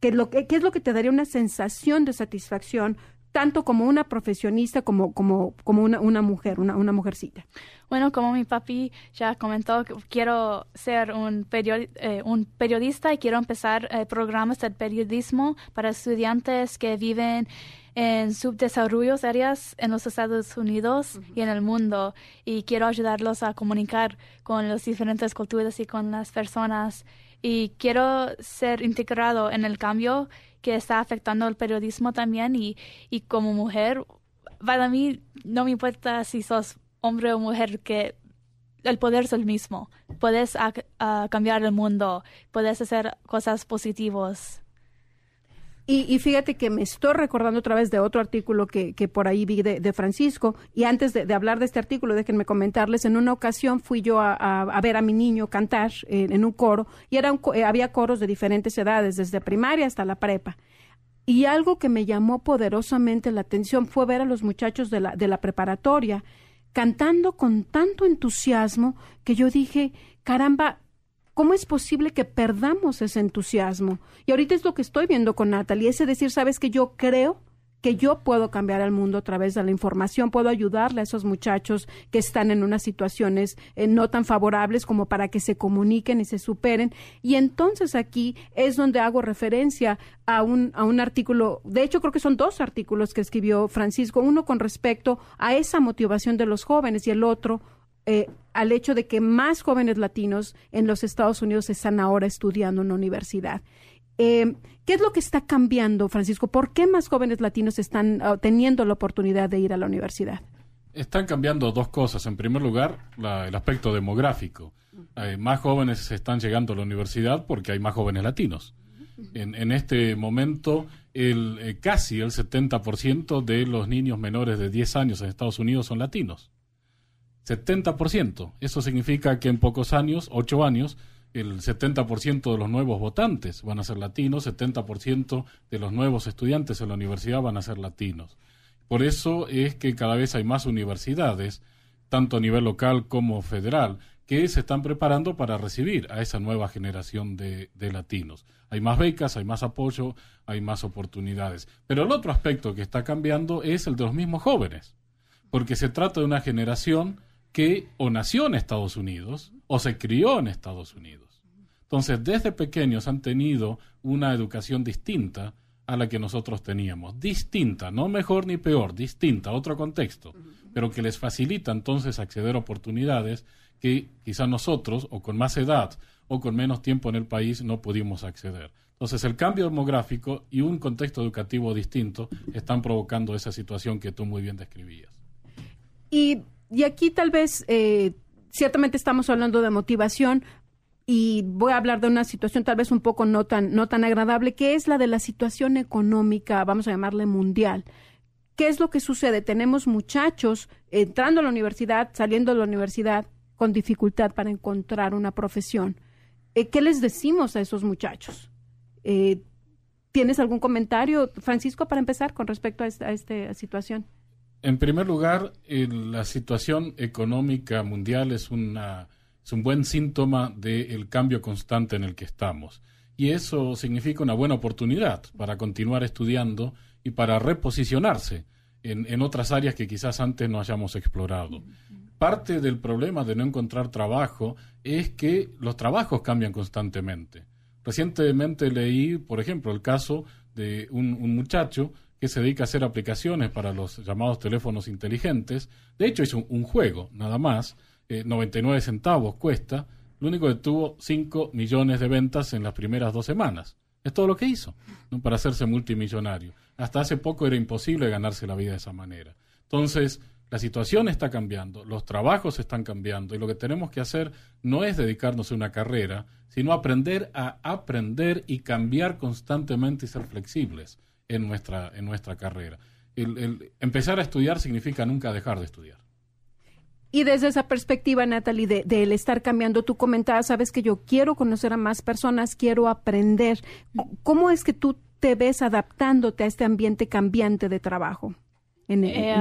que lo que, ¿qué es lo que te daría una sensación de satisfacción tanto como una profesionista como, como, como una, una mujer, una, una mujercita? Bueno, como mi papi ya comentó, quiero ser un, eh, un periodista y quiero empezar eh, programas de periodismo para estudiantes que viven en subdesarrollos áreas en los Estados Unidos y en el mundo y quiero ayudarlos a comunicar con las diferentes culturas y con las personas y quiero ser integrado en el cambio que está afectando el periodismo también y, y como mujer, para mí no me importa si sos hombre o mujer, que el poder es el mismo. Puedes cambiar el mundo, puedes hacer cosas positivas y, fíjate que me estoy recordando otra vez de otro artículo que, que por ahí vi de, Francisco. Y antes de, hablar de este artículo, déjenme comentarles, en una ocasión fui yo a, ver a mi niño cantar en un coro y era eh, había coros de diferentes edades, desde primaria hasta la prepa. Y algo que me llamó poderosamente la atención fue ver a los muchachos de la, de la preparatoria cantando con tanto entusiasmo que yo dije, caramba, ¿Cómo es posible que perdamos ese entusiasmo? Y ahorita es lo que estoy viendo con Natalie, ese decir, sabes que yo creo que yo puedo cambiar el mundo a través de la información, puedo ayudarle a esos muchachos que están en unas situaciones eh, no tan favorables como para que se comuniquen y se superen. Y entonces aquí es donde hago referencia a un, a un artículo, de hecho creo que son dos artículos que escribió Francisco, uno con respecto a esa motivación de los jóvenes y el otro eh, al hecho de que más jóvenes latinos en los Estados Unidos están ahora estudiando en la universidad. Eh, ¿Qué es lo que está cambiando, Francisco? ¿Por qué más jóvenes latinos están uh, teniendo la oportunidad de ir a la universidad? Están cambiando dos cosas. En primer lugar, el aspecto demográfico. Eh, más jóvenes están llegando a la universidad porque hay más jóvenes latinos. En, en este momento, el, eh, casi el 70% de los niños menores de 10 años en Estados Unidos son latinos. 70%. Eso significa que en pocos años, 8 años, el 70% de los nuevos votantes van a ser latinos, 70% de los nuevos estudiantes en la universidad van a ser latinos. Por eso es que cada vez hay más universidades, tanto a nivel local como federal, que se están preparando para recibir a esa nueva generación de, de, latinos. Hay más becas, hay más apoyo, hay más oportunidades. Pero el otro aspecto que está cambiando es el de los mismos jóvenes, porque se trata de una generación que o nació en Estados Unidos o se crió en Estados Unidos. Entonces, desde pequeños han tenido una educación distinta a la que nosotros teníamos. Distinta, no mejor ni peor, distinta, otro contexto, pero que les facilita entonces acceder a oportunidades que quizás nosotros, o con más edad, o con menos tiempo en el país, no pudimos acceder. Entonces, el cambio demográfico y un contexto educativo distinto están provocando esa situación que tú muy bien describías. Y y aquí tal vez, eh, ciertamente estamos hablando de motivación y voy a hablar de una situación tal vez un poco no tan, no tan agradable, que es la de la situación económica, vamos a llamarle mundial. ¿Qué es lo que sucede? Tenemos muchachos entrando a la universidad, saliendo de la universidad con dificultad para encontrar una profesión. Eh, ¿Qué les decimos a esos muchachos? Eh, ¿Tienes algún comentario, Francisco, para empezar con respecto a esta, a esta situación? En primer lugar, la situación económica mundial es, una, es un buen síntoma del cambio constante en el que estamos. Y eso significa una buena oportunidad para continuar estudiando y para reposicionarse en, en otras áreas que quizás antes no hayamos explorado. Parte del problema de no encontrar trabajo es que los trabajos cambian constantemente. Recientemente leí, por ejemplo, el caso de un muchacho que se dedica a hacer aplicaciones para los llamados teléfonos inteligentes. De hecho, hizo un, juego, nada más, 99 eh, centavos cuesta, lo único que tuvo 5 millones de ventas en las primeras dos semanas. Es todo lo que hizo para hacerse multimillonario. Hasta hace poco era imposible ganarse la vida de esa manera. Entonces, la situación está cambiando, los trabajos están cambiando y lo que tenemos que hacer no es dedicarnos a una carrera, sino aprender a aprender y cambiar constantemente y ser flexibles en nuestra, en nuestra carrera. El, empezar a estudiar significa nunca dejar de estudiar. Y desde esa perspectiva, Natalie, de, el estar cambiando, tú comentabas, sabes que yo quiero conocer a más personas, quiero aprender. ¿Cómo es que tú te ves adaptándote a este ambiente cambiante de trabajo? En, eh,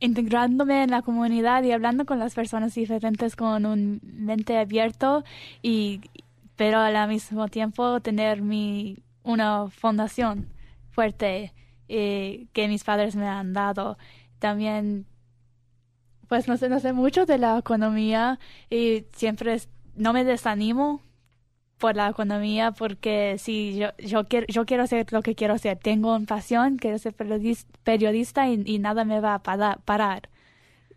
integrándome en la comunidad y hablando con las personas diferentes con un mente abierto y pero al mismo tiempo tener mi una fundación fuerte eh, que mis padres me han dado. También, pues no sé, no sé mucho de la economía y siempre no me desanimo por la economía porque si yo, yo, quiero, yo quiero hacer lo que quiero hacer. Tengo una pasión, quiero ser periodista y, nada me va a parar.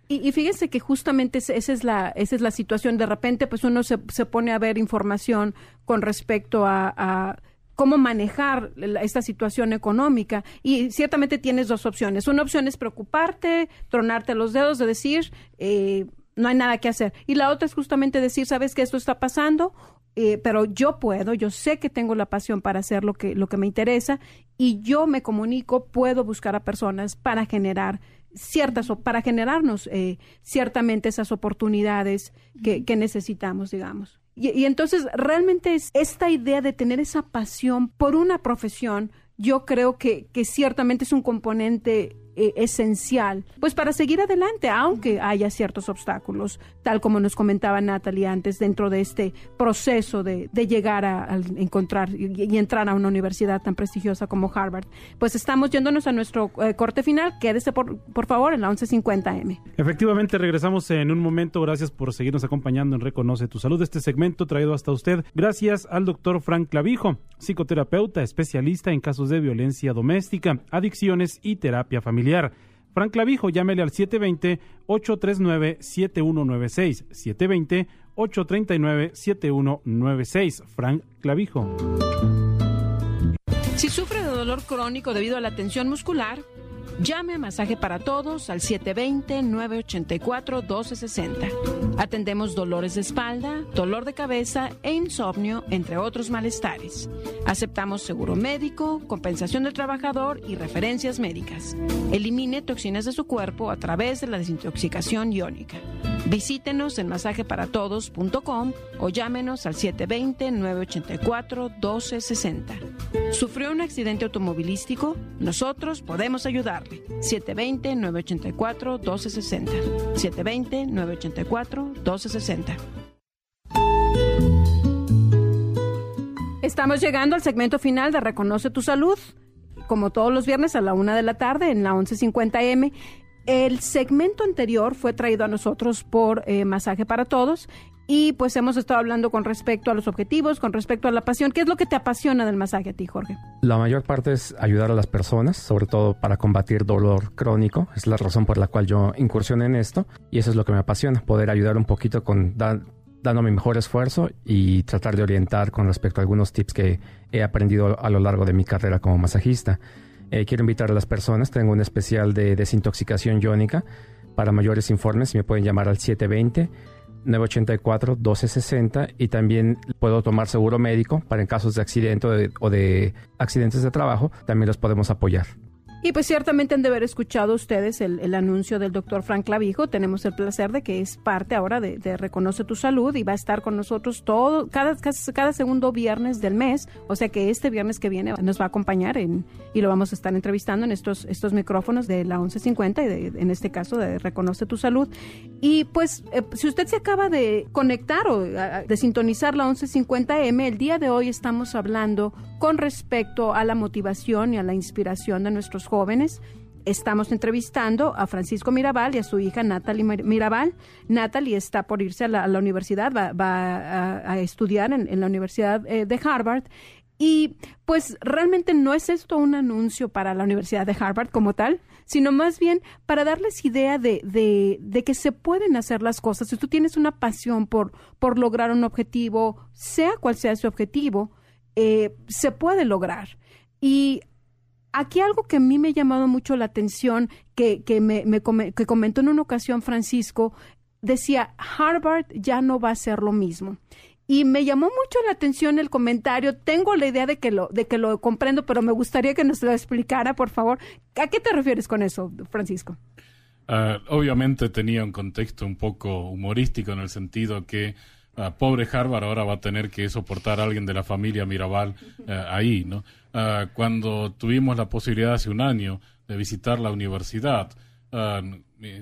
Y, y, fíjense que justamente esa es la esa es la situación. De repente, pues uno se, se pone a ver información con respecto a cómo manejar esta situación económica. Y ciertamente tienes dos opciones. Una opción es preocuparte, tronarte los dedos, de decir, eh, no hay nada que hacer. Y la otra es justamente decir, sabes que esto está pasando, eh, pero yo puedo, yo sé que tengo la pasión para hacer lo que, lo que me interesa y yo me comunico, puedo buscar a personas para generar ciertas, para generarnos eh, ciertamente esas oportunidades que, que necesitamos, digamos. Y, entonces realmente es esta idea de tener esa pasión por una profesión, yo creo que, que ciertamente es un componente eh, esencial, pues para seguir adelante, aunque haya ciertos obstáculos, tal como nos comentaba Natalie antes, dentro de este proceso de, llegar a, encontrar y, entrar a una universidad tan prestigiosa como Harvard. Pues estamos yéndonos a nuestro eh, corte final. Quédese por, por favor en la 1150M. Efectivamente, regresamos en un momento. Gracias por seguirnos acompañando en Reconoce tu Salud. Este segmento traído hasta usted gracias al doctor Frank Clavijo, psicoterapeuta, especialista en casos de violencia doméstica, adicciones y terapia familiar. Frank Clavijo, llámele al 720-839-7196. 720-839-7196. Frank Clavijo. Si sufre de dolor crónico debido a la tensión muscular, Llame a Masaje para Todos al 720-984-1260. Atendemos dolores de espalda, dolor de cabeza e insomnio, entre otros malestares. Aceptamos seguro médico, compensación del trabajador y referencias médicas. Elimine toxinas de su cuerpo a través de la desintoxicación iónica. Visítenos en masajeparatodos.com o llámenos al 720-984-1260. ¿Sufrió un accidente automovilístico? Nosotros podemos ayudarle. 720-984-1260. 720-984-1260. Estamos llegando al segmento final de Reconoce tu Salud, como todos los viernes a la una de la tarde en la 1150M. El segmento anterior fue traído a nosotros por eh, Masaje para Todos y pues hemos estado hablando con respecto a los objetivos, con respecto a la pasión. ¿Qué es lo que te apasiona del masaje a ti, Jorge? La mayor parte es ayudar a las personas, sobre todo para combatir dolor crónico. Es la razón por la cual yo incursioné en esto y eso es lo que me apasiona, poder ayudar un poquito con dando mi mejor esfuerzo y tratar de orientar con respecto a algunos tips que he aprendido a lo largo de mi carrera como masajista. Eh, quiero invitar a las personas, tengo un especial de desintoxicación iónica. Para mayores informes me pueden llamar al 720 984 1260 y también puedo tomar seguro médico para en casos de accidente o de accidentes de trabajo, también los podemos apoyar. Y pues ciertamente han de haber escuchado ustedes el, anuncio del doctor Frank Clavijo. Tenemos el placer de que es parte ahora de, Reconoce tu Salud y va a estar con nosotros todo, cada, cada, segundo viernes del mes. O sea que este viernes que viene nos va a acompañar en, y lo vamos a estar entrevistando en estos, estos micrófonos de la 1150 y de, en este caso de Reconoce tu Salud. Y pues eh, si usted se acaba de conectar o de sintonizar la 1150M, el día de hoy estamos hablando con respecto a la motivación y a la inspiración de nuestros jóvenes jóvenes. Estamos entrevistando a Francisco Mirabal y a su hija Natalie Mirabal. Natalie está por irse a la, universidad, va, a, estudiar en, la Universidad eh, de Harvard. Y pues realmente no es esto un anuncio para la Universidad de Harvard como tal, sino más bien para darles idea de, de, que se pueden hacer las cosas. Si tú tienes una pasión por, por lograr un objetivo, sea cual sea ese objetivo, eh, se puede lograr. Y Aquí algo que a mí me ha llamado mucho la atención, que, que, me, que comentó en una ocasión Francisco, decía, Harvard ya no va a ser lo mismo. Y me llamó mucho la atención el comentario. Tengo la idea de que lo, de que lo comprendo, pero me gustaría que nos lo explicara, por favor. ¿A qué te refieres con eso, Francisco? Ah, obviamente tenía un contexto un poco humorístico en el sentido que ah, pobre Harvard ahora va a tener que soportar a alguien de la familia Mirabal ah, ahí, ¿no? Ah, cuando tuvimos la posibilidad hace un año de visitar la universidad, uh,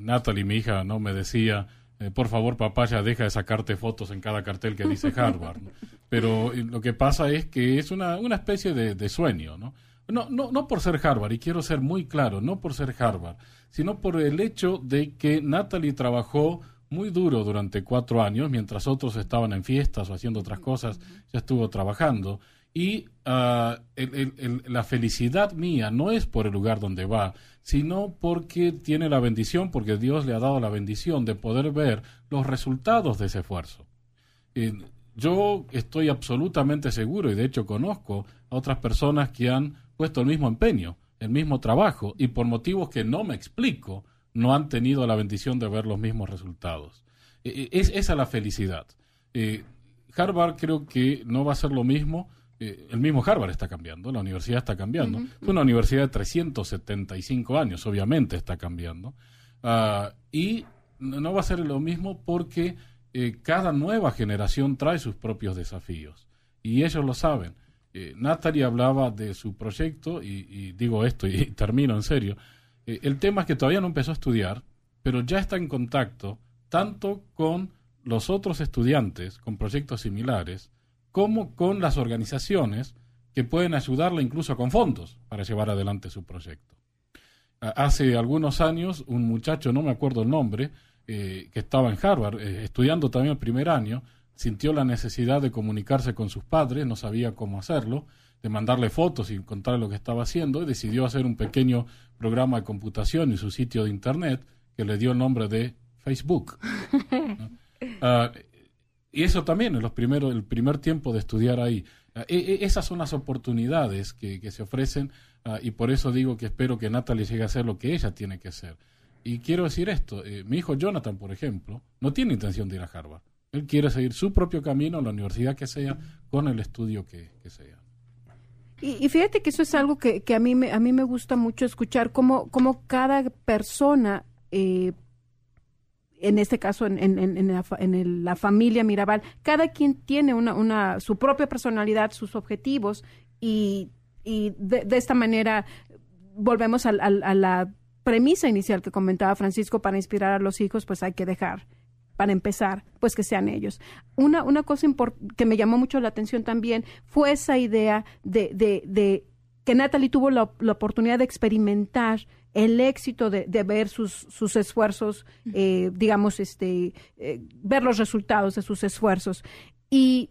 Natalie, mi hija, no me decía, eh, por favor, papá, ya deja de sacarte fotos en cada cartel que dice Harvard. Pero eh, lo que pasa es que es una, una especie de, sueño, ¿no? No, no, no por ser Harvard, y quiero ser muy claro, no por ser Harvard, sino por el hecho de que Natalie trabajó muy duro durante cuatro años, mientras otros estaban en fiestas o haciendo otras cosas, ya estuvo trabajando. Y ah, la felicidad mía no es por el lugar donde va, sino porque tiene la bendición, porque Dios le ha dado la bendición de poder ver los resultados de ese esfuerzo. yo estoy absolutamente seguro, y de hecho conozco a otras personas que han puesto el mismo empeño, el mismo trabajo, y por motivos que no me explico, no han tenido la bendición de ver los mismos resultados. E, e, es esa la felicidad. Eh, Harvard creo que no va a ser lo mismo eh, el mismo Harvard está cambiando, la universidad está cambiando. Es una universidad de 375 años, obviamente está cambiando. Ah, y no va a ser lo mismo porque eh, cada nueva generación trae sus propios desafíos. Y ellos lo saben. Eh, Natalie hablaba de su proyecto, y, digo esto y termino en serio. Eh, el tema es que todavía no empezó a estudiar, pero ya está en contacto tanto con los otros estudiantes con proyectos similares, como con las organizaciones que pueden ayudarle incluso con fondos para llevar adelante su proyecto. Hace algunos años, un muchacho, no me acuerdo el nombre, eh, que estaba en Harvard, eh, estudiando también el primer año, sintió la necesidad de comunicarse con sus padres, no sabía cómo hacerlo, de mandarle fotos y contarle lo que estaba haciendo, y decidió hacer un pequeño programa de computación y su sitio de Internet que le dio el nombre de Facebook. Ah, y eso también los primeros, el primer tiempo de estudiar ahí. Ah, e, e, esas son las oportunidades que, que se ofrecen ah, y por eso digo que espero que Natalie llegue a hacer lo que ella tiene que hacer. Y quiero decir esto, eh, mi hijo Jonathan, por ejemplo, no tiene intención de ir a Harvard. Él quiere seguir su propio camino la universidad que sea, con el estudio que, sea. Y, fíjate que eso es algo que, a, mí me, a mí me gusta mucho escuchar, cómo, cómo cada persona eh, en este caso en, en, la, familia Mirabal, cada quien tiene una, una, su propia personalidad, sus objetivos y, y de, esta manera volvemos a, la premisa inicial que comentaba Francisco para inspirar a los hijos, pues hay que dejar para empezar, pues que sean ellos. Una, una cosa que me llamó mucho la atención también fue esa idea de, de, de que Natalie tuvo la oportunidad de experimentar el éxito de, ver sus, sus esfuerzos, eh, digamos, este, eh, ver los resultados de sus esfuerzos. Y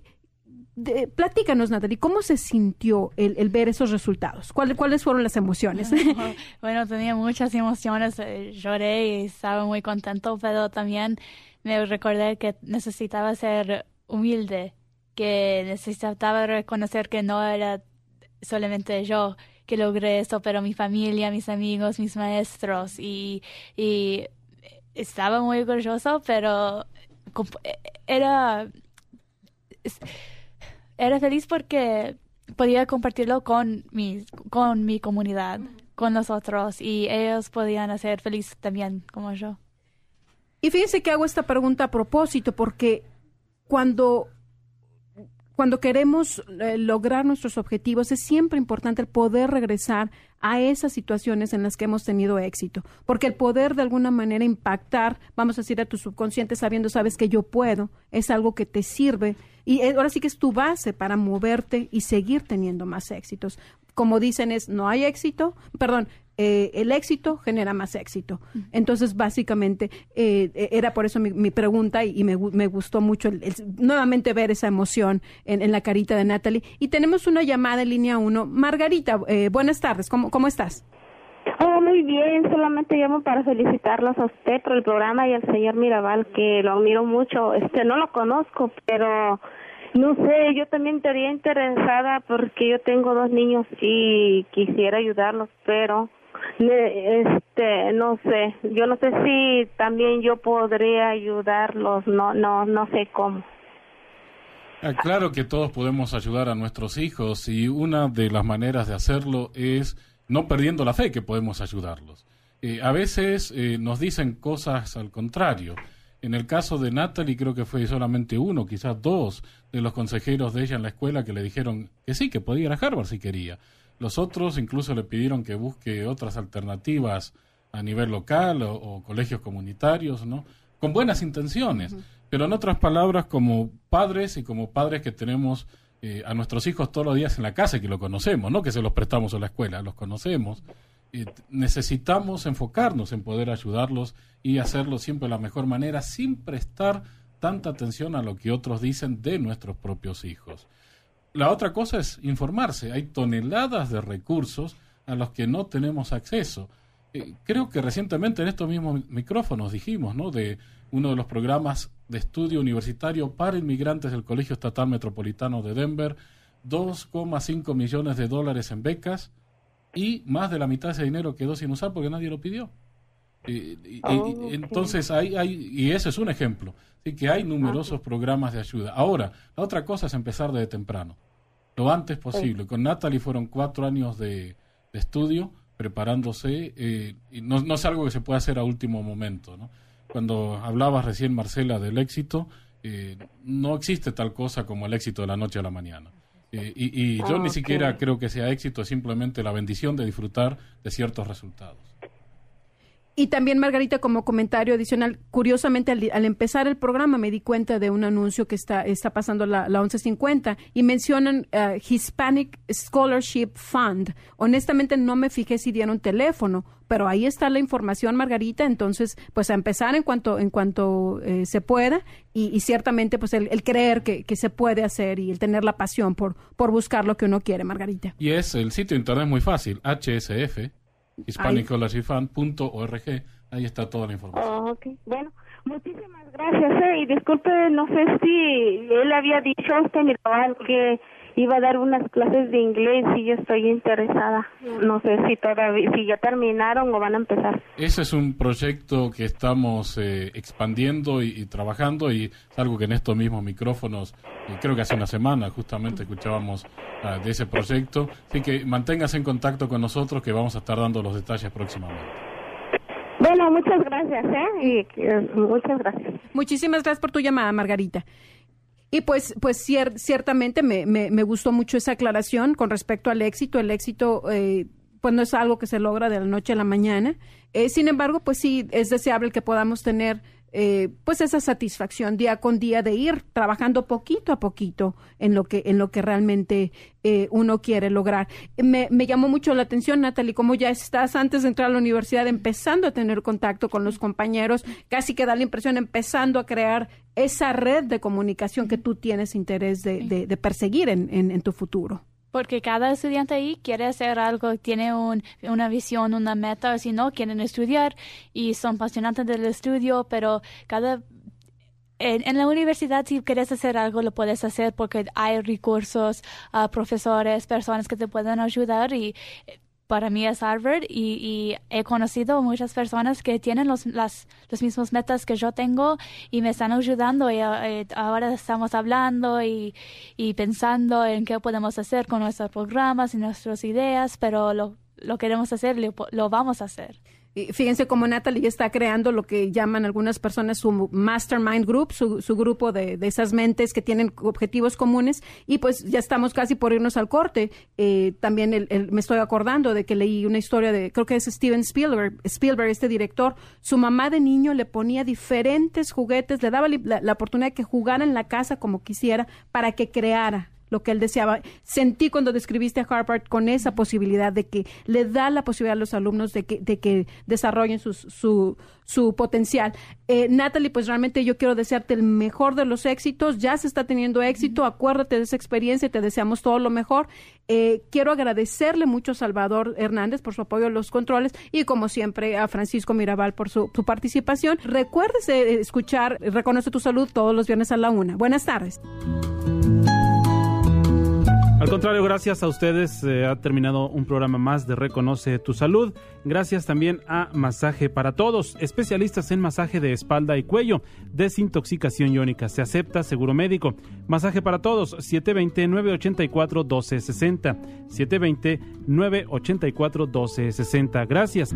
platícanos, Natalie, ¿cómo se sintió el, ver esos resultados? ¿Cuáles fueron las emociones? bueno, tenía muchas emociones, eh, lloré y estaba muy contento, pero también me recordé que necesitaba ser humilde, que necesitaba reconocer que no era solamente yo, que logré esto, pero mi familia, mis amigos, mis maestros y, y estaba muy orgulloso, pero era, era feliz porque podía compartirlo con mi, con mi comunidad, con los otros y ellos podían hacer feliz también como yo. Y fíjense que hago esta pregunta a propósito porque cuando cuando queremos eh, lograr nuestros objetivos, es siempre importante el poder regresar a esas situaciones en las que hemos tenido éxito, porque el poder de alguna manera impactar, vamos a decir, a tu subconsciente sabiendo, sabes que yo puedo, es algo que te sirve y ahora sí que es tu base para moverte y seguir teniendo más éxitos. Como dicen es, no hay éxito, perdón, eh, el éxito genera más éxito. Entonces, básicamente, eh, e, era por eso mi, pregunta y, me, gustó mucho nuevamente ver esa emoción en, la carita de Natalie. Y tenemos una llamada en línea uno. Margarita, eh, buenas tardes, ¿cómo, cómo estás? Oh, muy bien, solamente llamo para felicitarlos a usted por el programa y al señor Mirabal, que lo admiro mucho. Este, no lo conozco, pero no sé, yo también estaría interesada porque yo tengo dos niños y quisiera ayudarlos, pero este no sé yo no sé si también yo podría ayudarlos no no no sé cómo ah, Claro que todos podemos ayudar a nuestros hijos y una de las maneras de hacerlo es no perdiendo la fe que podemos ayudarlos. Eh, a veces eh, nos dicen cosas al contrario. En el caso de Natalie creo que fue solamente uno, quizás dos de los consejeros de ella en la escuela que le dijeron que sí, que podía ir a Harvard si quería. Los otros incluso le pidieron que busque otras alternativas a nivel local o, colegios comunitarios, ¿no? Con buenas intenciones, pero en otras palabras, como padres y como padres que tenemos eh, a nuestros hijos todos los días en la casa y que lo conocemos, no que se los prestamos a la escuela, los conocemos, eh, necesitamos enfocarnos en poder ayudarlos y hacerlo siempre de la mejor manera sin prestar tanta atención a lo que otros dicen de nuestros propios hijos. La otra cosa es informarse. Hay toneladas de recursos a los que no tenemos acceso. Eh, creo que recientemente en estos mismos micrófonos dijimos, ¿no? De uno de los programas de estudio universitario para inmigrantes del Colegio Estatal Metropolitano de Denver, 2,5 millones de dólares en becas y más de la mitad de ese dinero quedó sin usar porque nadie lo pidió. Y, oh, entonces, hay, hay, y ese es un ejemplo. Así que hay numerosos programas de ayuda. Ahora, la otra cosa es empezar desde temprano, lo antes posible. Con Natalie fueron cuatro años de, estudio preparándose, eh, y no, no, es algo que se pueda hacer a último momento. ¿no? Cuando hablabas recién, Marcela, del éxito, eh, no existe tal cosa como el éxito de la noche a la mañana. Eh, y, yo ni siquiera creo que sea éxito, es simplemente la bendición de disfrutar de ciertos resultados. Y también, Margarita, como comentario adicional, curiosamente al, empezar el programa me di cuenta de un anuncio que está, está pasando la, la 1150 y mencionan uh, Hispanic Scholarship Fund. Honestamente no me fijé si dieron teléfono, pero ahí está la información, Margarita. Entonces, pues a empezar en cuanto, en cuanto eh, se pueda y, ciertamente pues el, creer que, que, se puede hacer y el tener la pasión por, por buscar lo que uno quiere, Margarita. Y es el sitio internet muy fácil, HSF hispanicscholarshipfund.org. Ahí está toda la información. Oh, bueno, muchísimas gracias. Eh, y disculpe, no sé si él había dicho usted, que iba a dar unas clases de inglés y yo estoy interesada. No sé si todavía, si ya terminaron o van a empezar. Ese es un proyecto que estamos eh, expandiendo y, trabajando y es algo que en estos mismos micrófonos, eh, creo que hace una semana justamente escuchábamos ah, de ese proyecto. Así que manténgase en contacto con nosotros que vamos a estar dando los detalles próximamente. Bueno, muchas gracias, ¿eh? Y, eh, muchas gracias. Muchísimas gracias por tu llamada, Margarita. Y pues, pues ciertamente me, me, gustó mucho esa aclaración con respecto al éxito. El éxito, eh, pues no es algo que se logra de la noche a la mañana. Eh, sin embargo, pues sí es deseable que podamos tener eh, pues esa satisfacción día con día de ir trabajando poquito a poquito en lo que en lo que realmente eh, uno quiere lograr. Me, me, llamó mucho la atención, Natalie, como ya estás antes de entrar a la universidad empezando a tener contacto con los compañeros, casi que da la impresión empezando a crear esa red de comunicación que tú tienes interés de, de, perseguir en, en tu futuro porque cada estudiante ahí quiere hacer algo, tiene un, una visión, una meta, si no, quieren estudiar y son apasionantes del estudio, pero cada en, la universidad si quieres hacer algo lo puedes hacer porque hay recursos, uh, profesores, personas que te pueden ayudar y para mí es Harvard y, he conocido muchas personas que tienen los, las, los mismos metas que yo tengo y me están ayudando y eh, ahora estamos hablando y, y, pensando en qué podemos hacer con nuestros programas y nuestras ideas, pero lo, lo queremos hacer, lo vamos a hacer fíjense cómo Natalie está creando lo que llaman algunas personas su mastermind group, su, su grupo de, esas mentes que tienen objetivos comunes. Y pues ya estamos casi por irnos al corte. Eh, también el, me estoy acordando de que leí una historia de, creo que es Steven Spielberg, Spielberg, este director, su mamá de niño le ponía diferentes juguetes, le daba la, la oportunidad de que jugara en la casa como quisiera para que creara lo que él deseaba. Sentí cuando describiste a Harvard con esa posibilidad de que le da la posibilidad a los alumnos de que, de que desarrollen su, su, potencial. Eh, Natalie, pues realmente yo quiero desearte el mejor de los éxitos. Ya se está teniendo éxito. Acuérdate de esa experiencia y te deseamos todo lo mejor. Eh, quiero agradecerle mucho a Salvador Hernández por su apoyo en los controles y como siempre a Francisco Mirabal por su, su participación. Recuérdese escuchar Reconoce tu Salud todos los viernes a la una. Buenas tardes. Al contrario, gracias a ustedes eh, ha terminado un programa más de Reconoce tu Salud. Gracias también a Masaje para Todos, especialistas en masaje de espalda y cuello, desintoxicación iónica. Se acepta seguro médico. Masaje para Todos, 720-984-1260. 720-984-1260. Gracias.